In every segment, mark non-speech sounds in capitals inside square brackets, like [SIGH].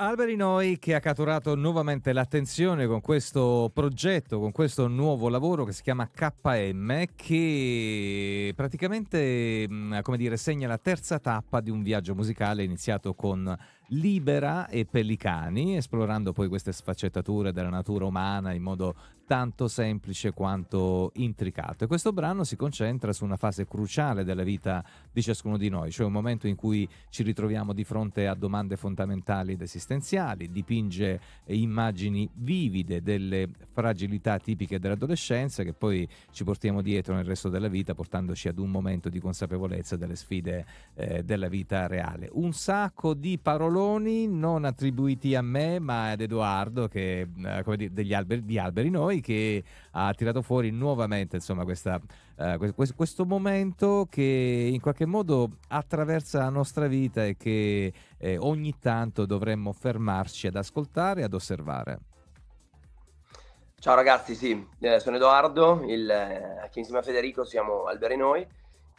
Alberi Noi che ha catturato nuovamente l'attenzione con questo progetto, con questo nuovo lavoro che si chiama KM, che praticamente, come dire, segna la terza tappa di un viaggio musicale iniziato con Libera e Pellicani, esplorando poi queste sfaccettature della natura umana in modo tanto semplice quanto intricato. E questo brano si concentra su una fase cruciale della vita di ciascuno di noi, cioè un momento in cui ci ritroviamo di fronte a domande fondamentali ed esistenziali, dipinge immagini vivide delle fragilità tipiche dell'adolescenza che poi ci portiamo dietro nel resto della vita, portandoci ad un momento di consapevolezza delle sfide eh, della vita reale. Un sacco di paroloni non attribuiti a me, ma ad Edoardo, che eh, come dire, degli alberi, di alberi noi che ha tirato fuori nuovamente insomma, questa, uh, questo momento che in qualche modo attraversa la nostra vita e che eh, ogni tanto dovremmo fermarci ad ascoltare e ad osservare. Ciao ragazzi, sì, eh, sono Edoardo, il, eh, insieme a Federico siamo Alberi Noi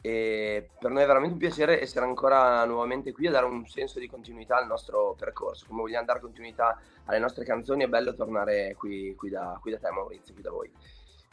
e per noi è veramente un piacere essere ancora nuovamente qui a dare un senso di continuità al nostro percorso. Come vogliamo dare continuità alle nostre canzoni, è bello tornare qui, qui, da, qui da, te Maurizio, qui da voi.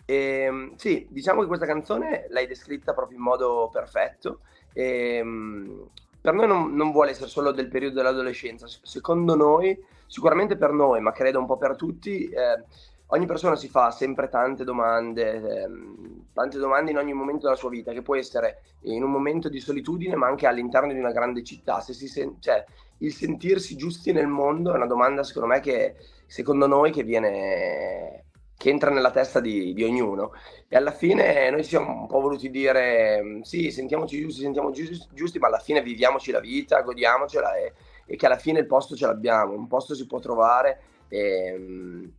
E, ehm, sì, diciamo che questa canzone l'hai descritta proprio in modo perfetto. E, ehm, per noi non, non, vuole essere solo del periodo dell'adolescenza, secondo noi, sicuramente per noi, ma credo un po' per tutti, eh, ogni persona si fa sempre tante domande, ehm, tante domande in ogni momento della sua vita, che può essere in un momento di solitudine, ma anche all'interno di una grande città. Se sen- cioè, il sentirsi giusti nel mondo è una domanda, secondo me, che secondo noi che viene che entra nella testa di, di, ognuno e alla fine noi siamo un po' voluti dire sì, sentiamoci giusti, sentiamoci giusti, giusti ma alla fine viviamoci la vita, godiamocela e, e, che alla fine il posto ce l'abbiamo, un posto si può trovare e,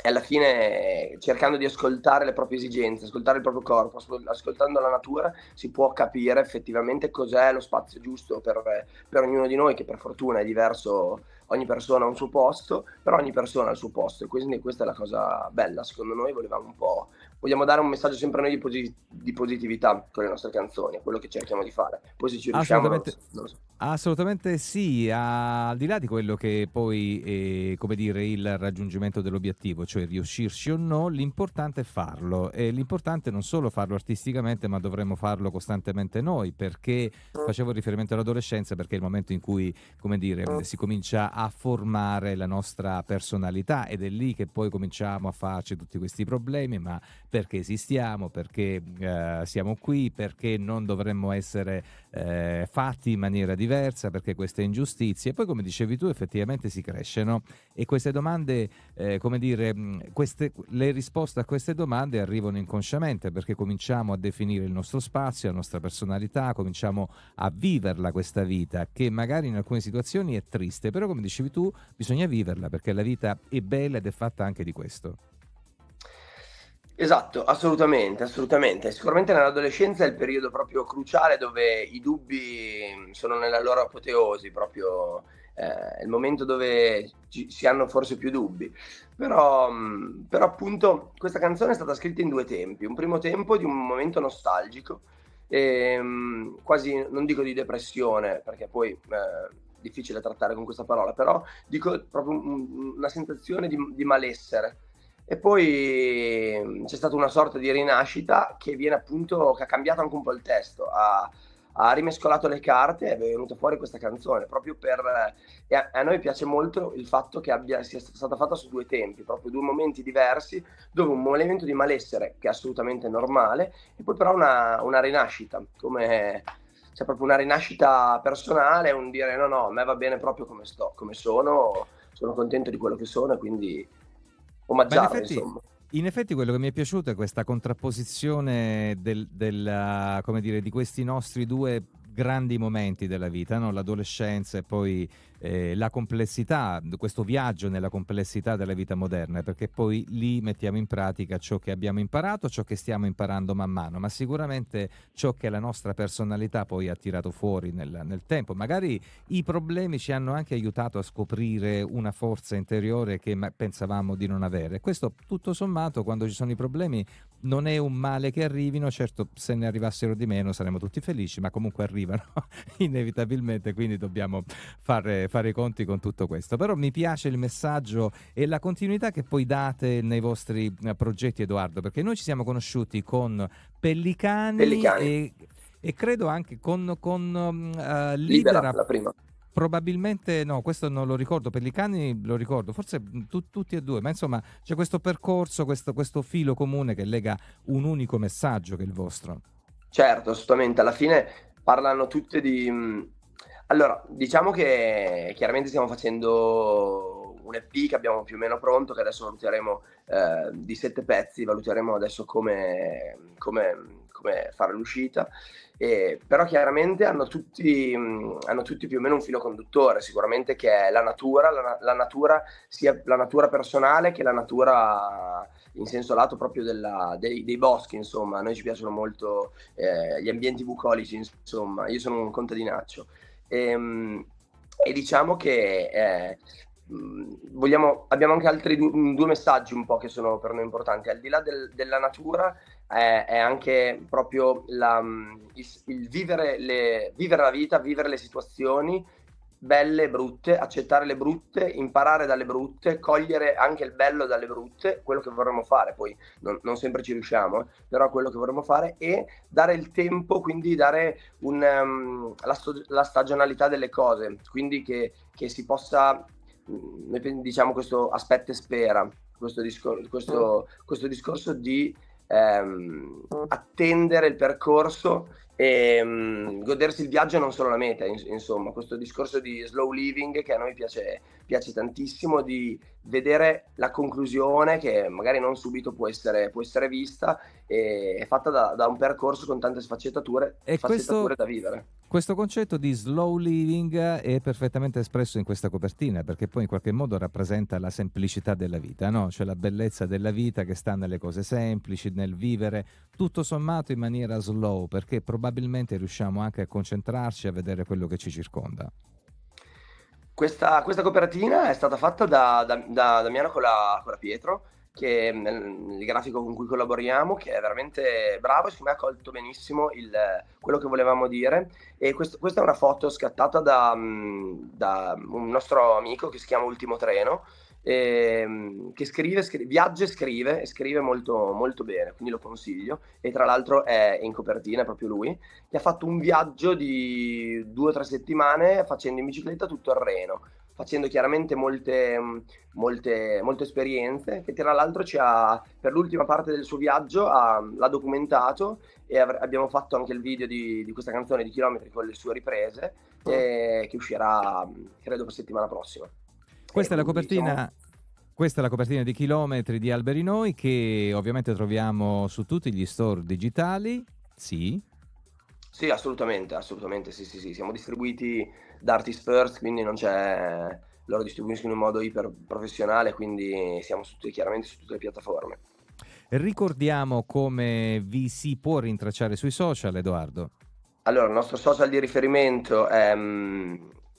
e alla fine cercando di ascoltare le proprie esigenze, ascoltare il proprio corpo, ascoltando la natura si può capire effettivamente cos'è lo spazio giusto per, per ognuno di noi che per fortuna è diverso ogni persona ha un suo posto, però ogni persona ha il suo posto. E quindi questa è la cosa bella, secondo noi volevamo un po', vogliamo dare un messaggio sempre a noi di, posi- di positività con le nostre canzoni, è quello che cerchiamo di fare, poi se ci riusciamo... Assolutamente, non so. assolutamente sì, al di là di quello che poi è come dire il raggiungimento dell'obiettivo, cioè riuscirci o no, l'importante è farlo e l'importante è non solo farlo artisticamente, ma dovremmo farlo costantemente noi, perché facevo riferimento all'adolescenza, perché è il momento in cui, come dire, si comincia a formare la nostra personalità ed è lì che poi cominciamo a farci tutti questi problemi, ma perché esistiamo, perché eh, siamo qui, perché non dovremmo essere eh, fatti in maniera diversa, perché queste ingiustizie. E poi come dicevi tu effettivamente si cresce no? e queste domande, eh, come dire, queste, le risposte a queste domande arrivano inconsciamente perché cominciamo a definire il nostro spazio, la nostra personalità, cominciamo a viverla questa vita che magari in alcune situazioni è triste, però come dicevi tu, bisogna viverla perché la vita è bella ed è fatta anche di questo. Esatto, assolutamente, assolutamente. Sicuramente nell'adolescenza è il periodo proprio cruciale dove i dubbi sono nella loro apoteosi, proprio eh, il momento dove ci, si hanno forse più dubbi. Però, però appunto questa canzone è stata scritta in due tempi. Un primo tempo di un momento nostalgico, ehm, quasi non dico di depressione, perché poi eh, difficile trattare con questa parola, però dico proprio un, una sensazione di, di, malessere. E poi c'è stata una sorta di rinascita che viene appunto, che ha cambiato anche un po' il testo, ha, ha rimescolato le carte e è venuta fuori questa canzone proprio per e a, a, noi piace molto il fatto che abbia, sia stata fatta su due tempi proprio due momenti diversi dove un momento di malessere che è assolutamente normale e poi però una, una rinascita come c'è proprio una rinascita personale, un dire no, no, a me va bene proprio come sto, come sono, sono contento di quello che sono e quindi omaggiare, in effetti. In effetti quello che mi è piaciuto è questa contrapposizione del, del, dire, di questi nostri due grandi momenti della vita, no? l'adolescenza e poi eh, la complessità, questo viaggio nella complessità della vita moderna, perché poi lì mettiamo in pratica ciò che abbiamo imparato, ciò che stiamo imparando man mano, ma sicuramente ciò che la nostra personalità poi ha tirato fuori nel, nel tempo. Magari i problemi ci hanno anche aiutato a scoprire una forza interiore che pensavamo di non avere. Questo tutto sommato, quando ci sono i problemi, non è un male che arrivino, certo se ne arrivassero di meno saremmo tutti felici, ma comunque arrivano [LAUGHS] inevitabilmente, quindi dobbiamo fare, fare i conti con tutto questo. Però mi piace il messaggio e la continuità che poi date nei vostri eh, progetti, Edoardo, perché noi ci siamo conosciuti con Pellicani, Pellicani. E, e, credo anche con, con uh, Libera, Libera, la prima. Probabilmente no, questo non lo ricordo, Pellicani lo ricordo, forse tu, tutti e due, ma insomma c'è questo percorso, questo, questo filo comune che lega un unico messaggio che è il vostro. Certo, assolutamente, alla fine parlano tutte di... Allora, diciamo che chiaramente stiamo facendo un EP che abbiamo più o meno pronto, che adesso valuteremo eh, di sette pezzi, valuteremo adesso come, come, come fare l'uscita. Eh, però chiaramente hanno tutti, mh, hanno tutti, più o meno un filo conduttore, sicuramente che è la natura, la, la, natura sia la natura personale che la natura in senso lato proprio della, dei, dei, boschi, insomma, a noi ci piacciono molto eh, gli ambienti bucolici, insomma, io sono un contadinaccio. E, ehm, mh, e diciamo che eh, vogliamo, abbiamo anche altri du- due messaggi un po' che sono per noi importanti, al di là del, della natura è, è anche proprio la, il, il vivere, le, vivere la vita, vivere le situazioni belle e brutte, accettare le brutte, imparare dalle brutte, cogliere anche il bello dalle brutte, quello che vorremmo fare, poi non, non sempre ci riusciamo, eh, però quello che vorremmo fare e dare il tempo, quindi dare un, um, la, la, stagionalità delle cose, quindi che, che si possa, diciamo questo aspetta e spera, questo, discor- questo, questo discorso di ehm, attendere il percorso e um, godersi il viaggio e non solo la meta, insomma, questo discorso di slow living che a noi piace, piace tantissimo, di vedere la conclusione che magari non subito può essere, può essere vista e è fatta da, da, un percorso con tante sfaccettature, e sfaccettature questo, da vivere. Questo concetto di slow living è perfettamente espresso in questa copertina perché poi in qualche modo rappresenta la semplicità della vita, no? cioè la bellezza della vita che sta nelle cose semplici, nel vivere tutto sommato in maniera slow perché probabilmente riusciamo anche a concentrarci a vedere quello che ci circonda. Questa, questa copertina è stata fatta da, da, da Damiano con che il grafico con cui collaboriamo, che è veramente bravo e secondo me ha colto benissimo il, quello che volevamo dire. E questo, questa è una foto scattata da, da, un nostro amico che si chiama Ultimo Treno, ehm, che scrive, scrive, viaggia e scrive, e scrive molto, molto bene, quindi lo consiglio. E tra l'altro è in copertina, è proprio lui, che ha fatto un viaggio di due o tre settimane facendo in bicicletta tutto il Reno, facendo chiaramente molte, molte, molte esperienze, che tra l'altro ci ha, per l'ultima parte del suo viaggio ha, l'ha documentato e av- abbiamo fatto anche il video di, di, questa canzone di chilometri con le sue riprese, eh, che uscirà credo per settimana prossima. Questa è la copertina. Diciamo... Questa è la copertina di Chilometri di Alberi Noi che ovviamente troviamo su tutti gli store digitali. Sì. Sì, assolutamente, assolutamente, sì, sì, sì. Siamo distribuiti da Artist First, quindi non c'è... Loro distribuiscono in modo iper professionale, quindi siamo su, chiaramente su tutte le piattaforme. Ricordiamo come vi si può rintracciare sui social, Edoardo. Allora, il nostro social di riferimento è, mm,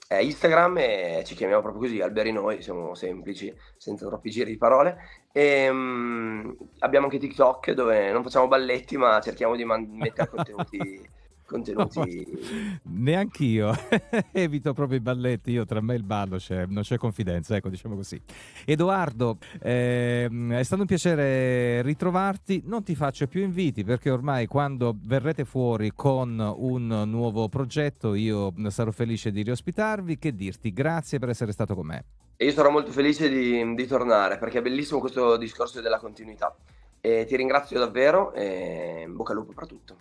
è Instagram e ci chiamiamo proprio così, Alberi Noi, siamo semplici, senza troppi giri di parole. E, um, abbiamo anche TikTok dove non facciamo balletti ma cerchiamo di man- mettere [LAUGHS] contenuti contenuti. [LAUGHS] Neanch'io, [LAUGHS] evito proprio i balletti, io tra me e il ballo c'è, non c'è confidenza, ecco diciamo così. Edoardo, ehm, è stato un piacere ritrovarti, non ti faccio più inviti perché ormai quando verrete fuori con un nuovo progetto io sarò felice di riospitarvi, che dirti, grazie per essere stato con me. E io sarò molto felice di, di tornare perché è bellissimo questo discorso della continuità. E ti ringrazio davvero e bocca al lupo per tutto.